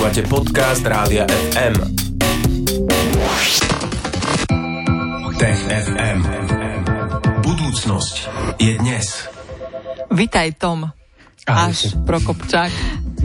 Počúvate podcast Rádia FM. Tech FM. Budúcnosť je dnes. Vitaj Tom. Až Prokopčák.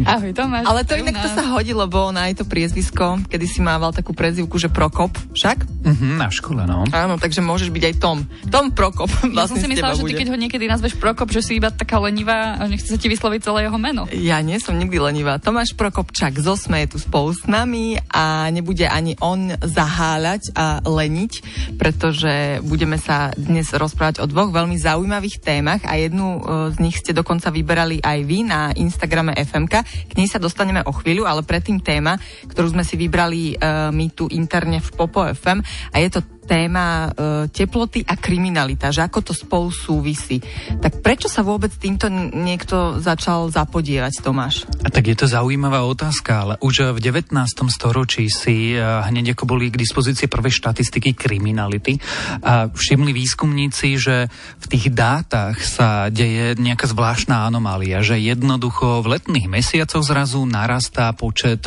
Ahoj Tomáš. Ale to inak to sa hodí, lebo on aj to priezvisko, kedy si mával takú prezivku, že Prokop, však? Mhm, na škole, no. Áno, takže môžeš byť aj Tom. Tom Prokop. Ja som vlastne si myslela, že ty keď ho niekedy nazveš Prokop, že si iba taká lenivá a nechce sa ti vysloviť celé jeho meno. Ja nie som nikdy lenivá. Tomáš Prokopčák z Osme je tu spolu s nami a nebude ani on zaháľať a leniť, pretože budeme sa dnes rozprávať o dvoch veľmi zaujímavých témach a jednu e, z nich ste dokonca vyberali aj vy na Instagrame FMK. K nej sa dostaneme o chvíľu, ale predtým téma, ktorú sme si vybrali e, my tu interne v Popo FM a je to téma e, teploty a kriminalita, že ako to spolu súvisí. Tak prečo sa vôbec týmto niekto začal zapodievať, Tomáš? A tak je to zaujímavá otázka, ale už v 19. storočí si eh, hneď ako boli k dispozícii prvé štatistiky kriminality a všimli výskumníci, že v tých dátach sa deje nejaká zvláštna anomália, že jednoducho v letných mesiacoch zrazu narastá počet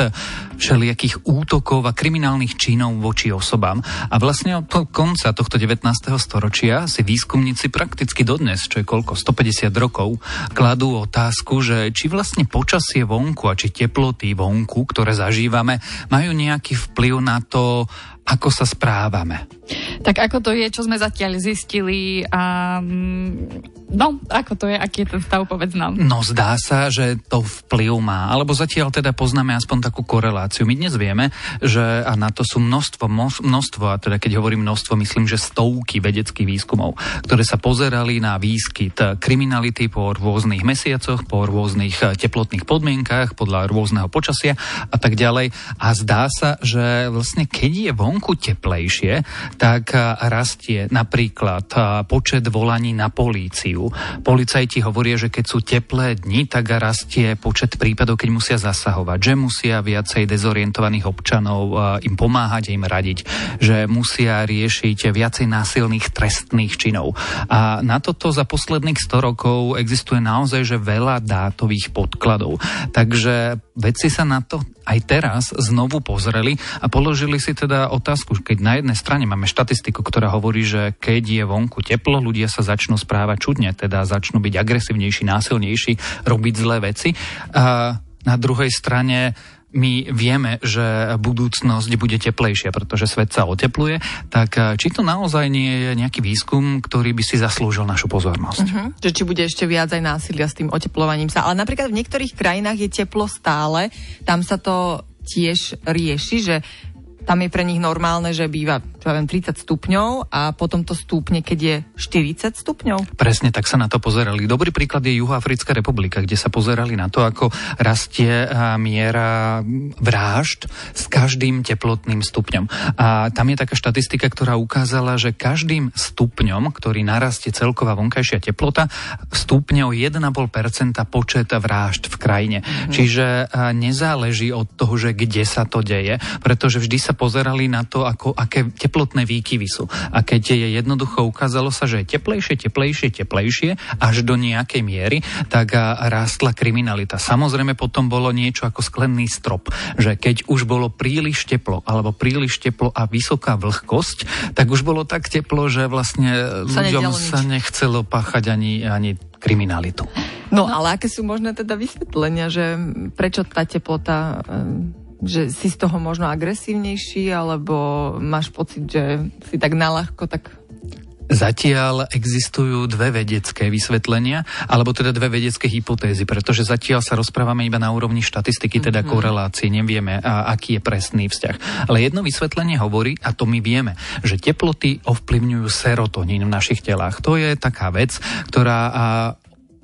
všelijakých útokov a kriminálnych činov voči osobám. A vlastne toho konca tohto 19. storočia si výskumníci prakticky dodnes, čo je koľko, 150 rokov, kladú otázku, že či vlastne počasie vonku a či teploty vonku, ktoré zažívame, majú nejaký vplyv na to, ako sa správame. Tak ako to je, čo sme zatiaľ zistili a mm, no, ako to je, aký je ten stav, povedz nám. No zdá sa, že to vplyv má, alebo zatiaľ teda poznáme aspoň takú koreláciu. My dnes vieme, že a na to sú množstvo, množstvo, a teda keď hovorím množstvo, myslím, že stovky vedeckých výskumov, ktoré sa pozerali na výskyt kriminality po rôznych mesiacoch, po rôznych eh, teplotných podmienkách, podľa rôzneho počasia a tak ďalej. A zdá sa, že vlastne keď je vonku teplejšie, tak eh, rastie napríklad eh, počet volaní na políciu. Policajti hovoria, že keď sú teplé dni, tak rastie počet prípadov, keď musia zasahovať, že musia viacej dezorientovaných občanov eh, im pomáhať im radiť, že musia riešiť viacej násilných trestných činov. A na toto za posledných 100 rokov existuje naozaj že veľa dátových podkladov. Takže vedci sa na to aj teraz znovu pozreli a položili si teda otázku, keď na jednej strane máme štatistiku, ktorá hovorí, že keď je vonku teplo, ľudia sa začnú správať čudne, teda začnú byť agresívnejší, násilnejší, robiť zlé veci. A na druhej strane my vieme, že budúcnosť bude teplejšia, pretože svet sa otepluje, tak eh, či to naozaj nie je nejaký výskum, ktorý by si zaslúžil našu pozornosť? Hm? Že či bude ešte viac aj násilia s tým oteplovaním sa. Ale napríklad v niektorých krajinách je teplo stále, tam sa to tiež rieši, že tam je pre nich normálne, že býva čo ja viem, 30 stupňov a potom to stúpne, keď je 40 stupňov. Presne tak sa na to pozerali. Dobrý príklad je Juhoafrická republika, kde sa pozerali na to, ako rastie miera vražd s každým teplotným stupňom. A tam je taká štatistika, ktorá ukázala, že každým stupňom, ktorý narastie celková vonkajšia teplota, stúpne o 1,5% počet vražd v krajine. Mm-hmm. Čiže nezáleží od toho, že kde sa to deje, pretože vždy sa pozerali na to, ako, aké teplotné výkyvy sú. A keď je jednoducho ukázalo sa, že je teplejšie, teplejšie, teplejšie, až do nejakej miery, tak a, rástla kriminalita. Samozrejme potom bolo niečo ako sklený strop, že keď už bolo príliš teplo, alebo príliš teplo a vysoká vlhkosť, tak už bolo tak teplo, že vlastne Sa ľuďom sa nechcelo páchať ani, ani kriminalitu. No, ale aké sú možné teda vysvetlenia, že prečo tá teplota, že si z toho možno agresívnejší, alebo máš pocit, že si tak naľahko tak Zatiaľ existujú dve vedecké vysvetlenia, alebo teda dve vedecké hypotézy, pretože zatiaľ sa rozprávame iba na úrovni štatistiky, teda mm-hmm. korelácie, nevieme, a, aký je presný vzťah. Ale jedno vysvetlenie hovorí, a to my vieme, že teploty ovplyvňujú serotonín v našich telách. To je taká vec, ktorá a,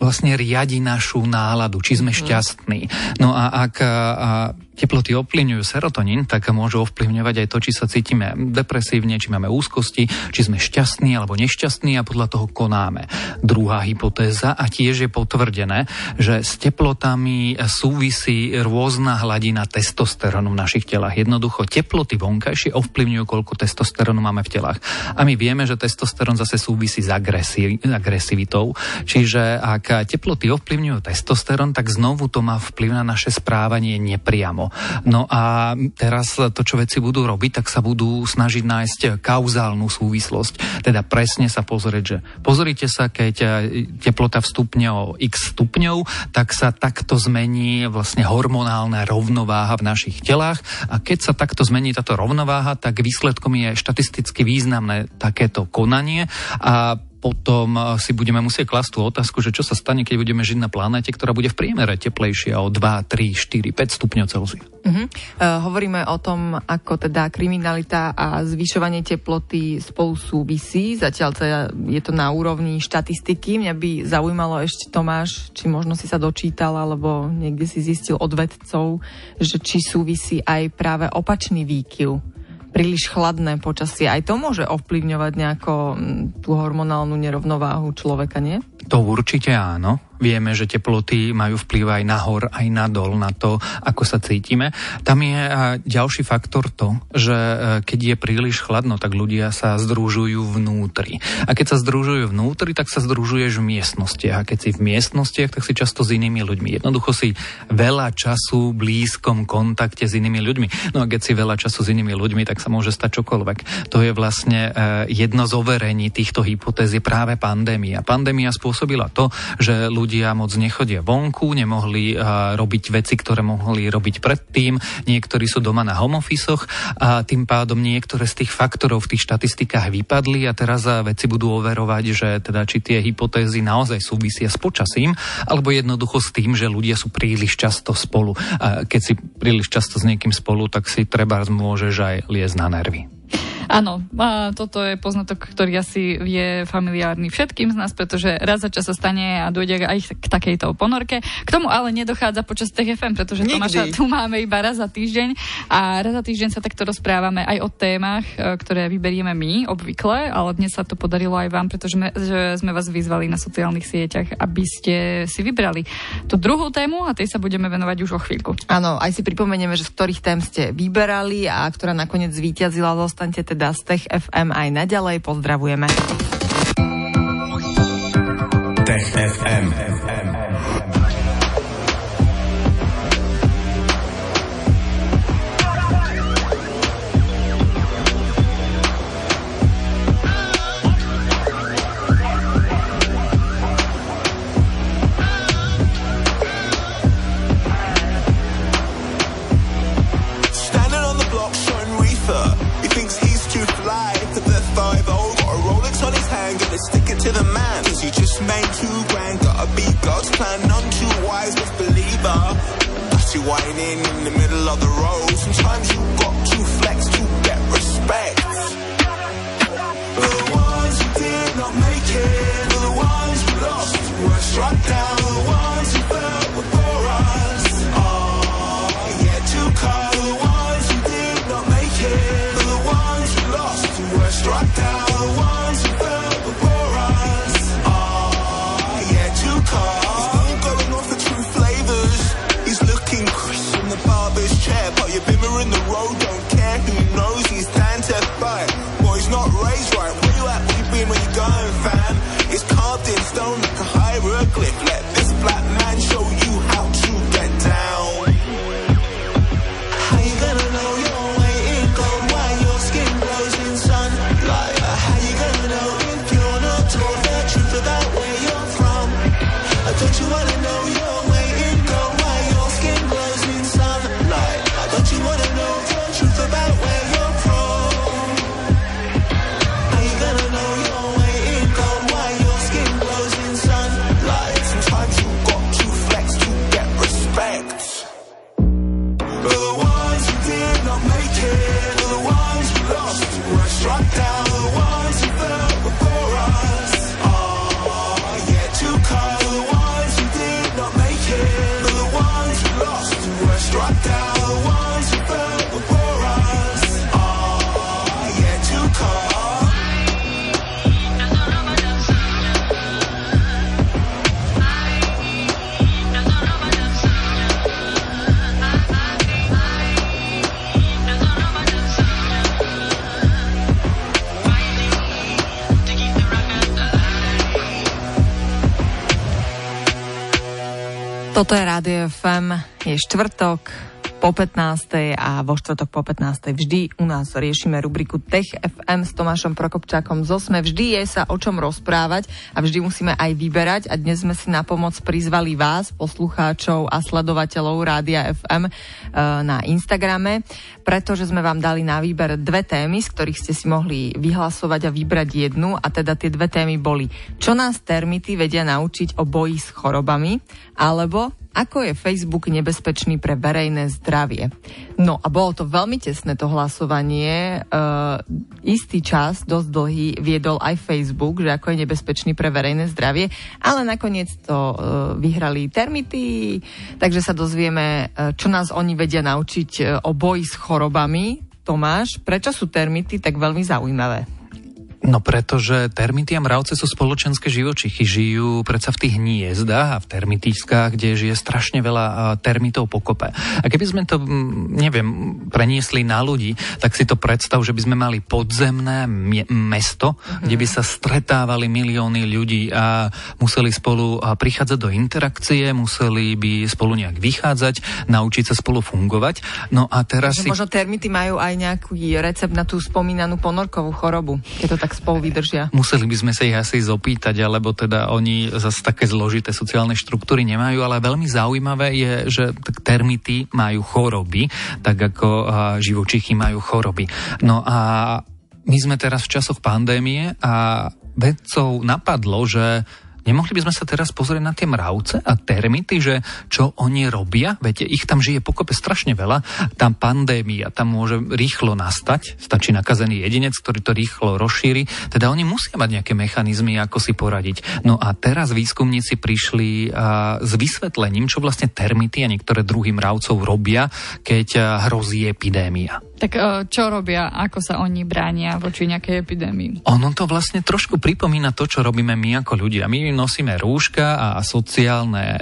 vlastne riadi našu náladu, či sme šťastní. No a ak a, a teploty ovplyvňujú serotonín, tak môžu ovplyvňovať aj to, či sa cítime depresívne, či máme úzkosti, či sme šťastní alebo nešťastní a podľa toho konáme. Druhá hypotéza a tiež je potvrdené, že s teplotami súvisí rôzna hladina testosterónu v našich telách. Jednoducho teploty vonkajšie ovplyvňujú, koľko testosterónu máme v telách. A my vieme, že testosterón zase súvisí s agresi- agresivitou, čiže ak teploty ovplyvňujú testosterón, tak znovu to má vplyv na naše správanie nepriamo. Priamo. No a teraz to, čo veci budú robiť, tak sa budú snažiť nájsť kauzálnu súvislosť. Teda presne sa pozrieť, že pozrite sa, keď teplota vstupne o x stupňov, tak sa takto zmení vlastne hormonálna rovnováha v našich telách a keď sa takto zmení táto rovnováha, tak výsledkom je štatisticky významné takéto konanie a potom eh, si budeme musieť klasť tú otázku, že čo sa stane, keď budeme žiť na planéte, ktorá bude v priemere teplejšia o 2, 3, 4, 5 stupňov Celzia. Uh-huh. Uh, hovoríme o tom, ako teda kriminalita a zvyšovanie teploty spolu súvisí. Zatiaľ je to na úrovni štatistiky. Mňa by zaujímalo ešte, Tomáš, či možno si sa dočítal, alebo niekde si zistil od vedcov, že či súvisí aj práve opačný výkyv príliš chladné počasie. Aj to môže ovplyvňovať nejako tú hormonálnu nerovnováhu človeka, nie? To určite áno. Vieme, že teploty majú vplyv aj nahor, aj nadol na to, ako sa cítime. Tam je ďalší faktor to, že e, keď je príliš chladno, tak ľudia sa združujú vnútri. A keď sa združujú vnútri, tak sa združuješ v miestnosti. A keď si v miestnostiach, tak si často s inými ľuďmi. Jednoducho si veľa času v blízkom kontakte s inými ľuďmi. No a keď si veľa času s inými ľuďmi, tak sa môže stať čokoľvek. To je vlastne e, jedno z overení týchto hypotéz je práve pandémia. Pandémia spôsobila to, že ľudia moc nechodia vonku, nemohli uh, robiť veci, ktoré mohli robiť predtým. Niektorí sú doma na home office a tým pádom niektoré z tých faktorov v tých štatistikách vypadli a teraz uh, veci budú overovať, že teda či tie hypotézy naozaj súvisia s počasím, alebo jednoducho s tým, že ľudia sú príliš často spolu. A keď si príliš často s niekým spolu, tak si treba môžeš aj liesť na nervy. Áno, a toto je poznatok, ktorý asi je familiárny všetkým z nás, pretože raz za čas sa stane a dojde aj k takejto ponorke. K tomu ale nedochádza počas TFM, pretože Nikdy. Tomáša tu máme iba raz za týždeň a raz za týždeň sa takto rozprávame aj o témach, e, ktoré vyberieme my obvykle, ale dnes sa to podarilo aj vám, pretože sme, že sme vás vyzvali na sociálnych sieťach, aby ste si vybrali tú druhú tému a tej sa budeme venovať už o chvíľku. Áno, aj si pripomenieme, že z ktorých tém ste vyberali a ktorá nakoniec zvíťazila, zostaňte teda z Tech FM aj naďalej. Pozdravujeme. Tech FM. here the ones we lost. Struck down the ones fell before us. To come the ones who did not make it. The ones we lost. Struck down. Toto je Rádio FM, je štvrtok, po 15. a vo štvrtok po 15. vždy u nás riešime rubriku Tech FM s Tomášom Prokopčákom zo Sme. Vždy je sa o čom rozprávať a vždy musíme aj vyberať a dnes sme si na pomoc prizvali vás, poslucháčov a sledovateľov Rádia FM e, na Instagrame, pretože sme vám dali na výber dve témy, z ktorých ste si mohli vyhlasovať a vybrať jednu a teda tie dve témy boli Čo nás termity vedia naučiť o boji s chorobami alebo ako je Facebook nebezpečný pre verejné zdravie. No a bolo to veľmi tesné to hlasovanie. Uh, istý čas, dosť dlhý, viedol aj Facebook, že ako je nebezpečný pre verejné zdravie, ale nakoniec to uh, vyhrali termity, takže sa dozvieme, uh, čo nás oni vedia naučiť uh, o boji s chorobami. Tomáš, prečo sú termity tak veľmi zaujímavé? No pretože termity a mravce sú spoločenské živočichy. Žijú predsa v tých hniezdách a v termitiskách, kde žije strašne veľa termitov pokope. A keby sme to, neviem, preniesli na ľudí, tak si to predstav, že by sme mali podzemné mesto, mm-hmm. kde by sa stretávali milióny ľudí a museli spolu prichádzať do interakcie, museli by spolu nejak vychádzať, naučiť sa spolu fungovať. No a teraz si... Možno termity majú aj nejaký recept na tú spomínanú ponorkovú chorobu, keď to tak spolu vydržia. Museli by sme sa ich asi zopýtať, alebo teda oni zase také zložité sociálne štruktúry nemajú, ale veľmi zaujímavé je, že termity majú choroby, tak ako živočichy majú choroby. No a my sme teraz v časoch pandémie a vedcov napadlo, že Nemohli by sme sa teraz pozrieť na tie mravce a termity, že čo oni robia? Viete, ich tam žije pokope strašne veľa. Tam pandémia, tam môže rýchlo nastať. Stačí nakazený jedinec, ktorý to rýchlo rozšíri. Teda oni musia mať nejaké mechanizmy, ako si poradiť. No a teraz výskumníci prišli s vysvetlením, čo vlastne termity a niektoré druhy mravcov robia, keď hrozí epidémia. Tak e, čo robia, ako sa oni bránia voči nejakej epidémii? Ono to vlastne trošku pripomína to, čo robíme my ako ľudia. My nosíme rúška a sociálne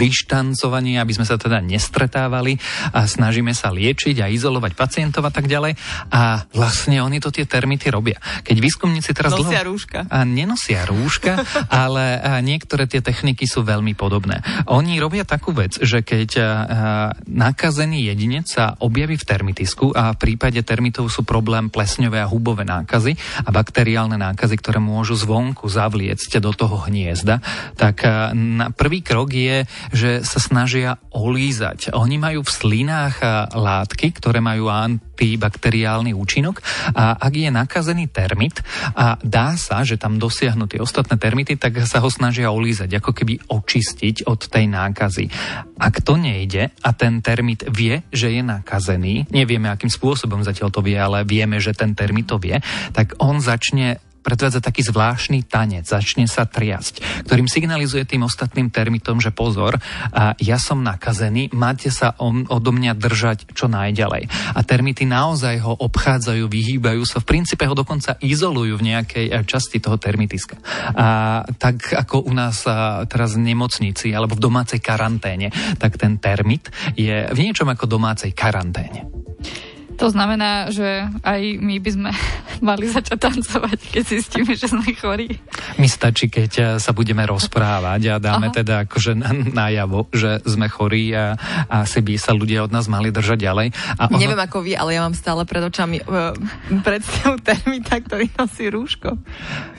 dištancovanie, aby sme sa teda nestretávali a snažíme sa liečiť a izolovať pacientov a tak ďalej. A vlastne oni to tie termity robia. Keď výskumníci teraz nosia dlho... rúška. A nenosia rúška, ale niektoré tie techniky sú veľmi podobné. Oni robia takú vec, že keď nakazený jedinec sa objaví v termitisku a prípade termitov sú problém plesňové a hubové nákazy a bakteriálne nákazy, ktoré môžu zvonku zavliecť do toho hniezda, tak eh, na prvý krok je, že sa snažia olízať. Oni majú v slinách eh, látky, ktoré majú antibakteriálny účinok a ak je nakazený termit a dá sa, že tam dosiahnu tie ostatné termity, tak sa ho snažia olízať, ako keby očistiť od tej nákazy. Ak to nejde a ten termit vie, že je nakazený, nevieme akým spôsobom zatiaľ to vie, ale vieme, že ten termit to vie, tak on začne predvádza taký zvláštny tanec, začne sa triasť, ktorým signalizuje tým ostatným termitom, že pozor, a ja som nakazený, máte sa odo mňa držať čo najďalej. A termity naozaj ho obchádzajú, vyhýbajú sa, v princípe ho dokonca izolujú v nejakej eh, časti toho termitiska. A tak ako u nás a, teraz v nemocnici alebo v domácej karanténe, tak ten termit je v niečom ako domácej karanténe. To znamená, že aj my by sme mali začať tancovať, keď zistíme, že sme chorí. My stačí, keď eh, sa budeme rozprávať a dáme Aha. teda akože najavo, že sme chorí a, a si by sa ľudia od nás mali držať ďalej. A ono... Neviem ako vy, ale ja mám stále pred očami uh, predstavu termita, ktorý nosí rúško.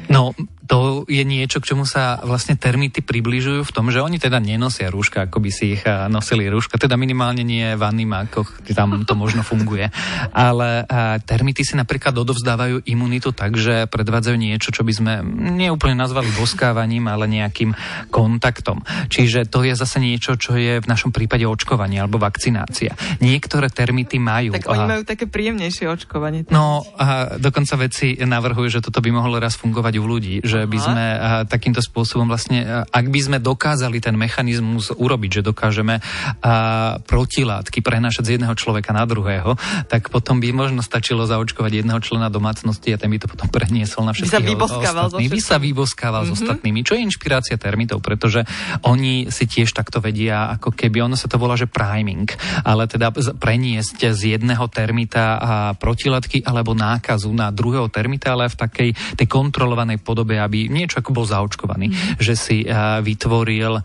No, to je niečo, k čomu sa vlastne termity približujú v tom, že oni teda nenosia rúška, ako by si ich nosili rúška, teda minimálne nie v animákoch, tam to možno funguje. Ale termity si napríklad odovzdávajú imunitu tak, že predvádzajú niečo, čo by sme neúplne nazvali boskávaním, ale nejakým kontaktom. Čiže to je zase niečo, čo je v našom prípade očkovanie alebo vakcinácia. Niektoré termity majú... Tak oni majú také príjemnejšie očkovanie. No a dokonca veci navrhujú, že toto by mohlo raz fungovať u ľudí, že by sme uh, takýmto spôsobom vlastne, uh, ak by sme dokázali ten mechanizmus urobiť, že dokážeme uh, protilátky prenášať z jedného človeka na druhého, tak potom by možno stačilo zaočkovať jedného člena domácnosti a ten by to potom preniesol na všetkých by sa vyboskával ostatní. By sa vyboskával mm-hmm. s mhm. ostatnými, čo je inšpirácia termitov, pretože oni si tiež takto vedia, ako keby, ono sa to volá, že priming, ale teda preniesť z jedného termita a protilátky alebo nákazu na druhého termita, ale v takej tej kontrolovanej podobe, aby niečo ako bol zaočkovaný, mm. že si uh, vytvoril uh,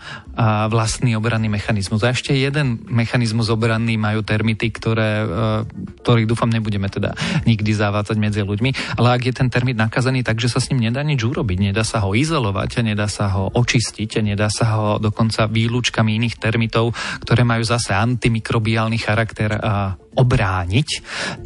vlastný obranný mechanizmus. A ešte jeden mechanizmus obranný majú termity, ktoré, uh, ktorých dúfam nebudeme teda nikdy zavádzať medzi ľuďmi, ale ak je ten termit nakazený, takže sa s ním nedá nič urobiť, nedá sa ho izolovať, nedá sa ho očistiť, nedá sa ho dokonca výlučkami iných termitov, ktoré majú zase antimikrobiálny charakter a obrániť,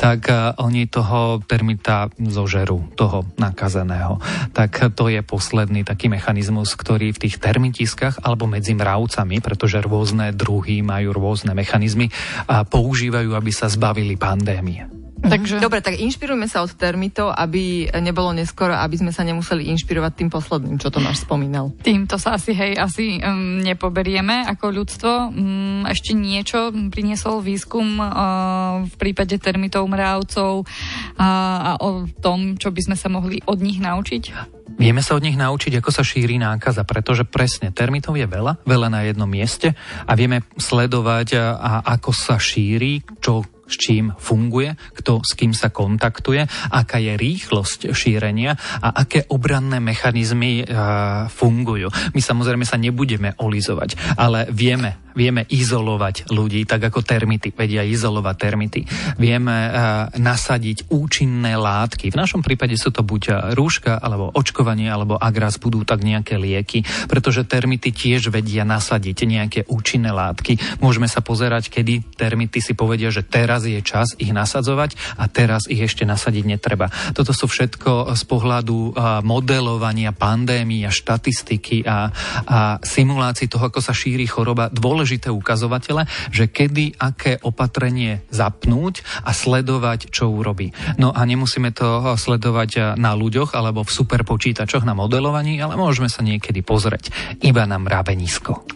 tak e, oni toho termita zožerú, toho nakazeného. Tak to je posledný taký mechanizmus, ktorý v tých termitiskách alebo medzi mravcami, pretože rôzne druhy majú rôzne mechanizmy, a používajú, aby sa zbavili pandémie. Mhm. Takže... Dobre, tak inšpirujme sa od termitov, aby nebolo neskoro, aby sme sa nemuseli inšpirovať tým posledným, čo Tomáš spomínal. Týmto sa asi, hej, asi um, nepoberieme ako ľudstvo. Um, ešte niečo priniesol výskum uh, v prípade termitov mravcov uh, a o tom, čo by sme sa mohli od nich naučiť? Vieme sa od nich naučiť, ako sa šíri nákaza, pretože presne termitov je veľa, veľa na jednom mieste a vieme sledovať, a ako sa šíri, čo s čím funguje, kto s kým sa kontaktuje, aká je rýchlosť šírenia a aké obranné mechanizmy uh, fungujú. My samozrejme sa nebudeme olizovať, ale vieme, vieme izolovať ľudí, tak ako termity vedia izolovať termity. Vieme uh, nasadiť účinné látky. V našom prípade sú to buď rúška, alebo očkovanie, alebo ak raz budú tak nejaké lieky, pretože termity tiež vedia nasadiť nejaké účinné látky. Môžeme sa pozerať, kedy termity si povedia, že teraz teraz je čas ich nasadzovať a teraz ich ešte nasadiť netreba. Toto sú všetko z pohľadu modelovania pandémie a štatistiky a, a simulácií toho, ako sa šíri choroba, dôležité ukazovatele, že kedy aké opatrenie zapnúť a sledovať, čo urobí. No a nemusíme to sledovať na ľuďoch alebo v superpočítačoch na modelovaní, ale môžeme sa niekedy pozrieť iba na mravenisko.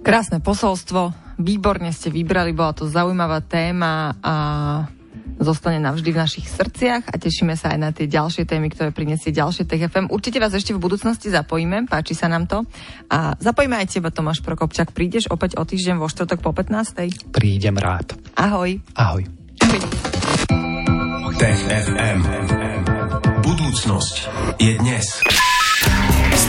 Krásne posolstvo Výborne ste vybrali, bola to zaujímavá téma a zostane navždy v našich srdciach a tešíme sa aj na tie ďalšie témy, ktoré prinesie ďalšie TFM. Určite vás ešte v budúcnosti zapojíme, páči sa nám to. A zapojíme aj teba, Tomáš Prokopčak. Prídeš opäť o týždeň vo štvrtok po 15. Prídem rád. Ahoj. Ahoj. Tech FM. Budúcnosť je dnes.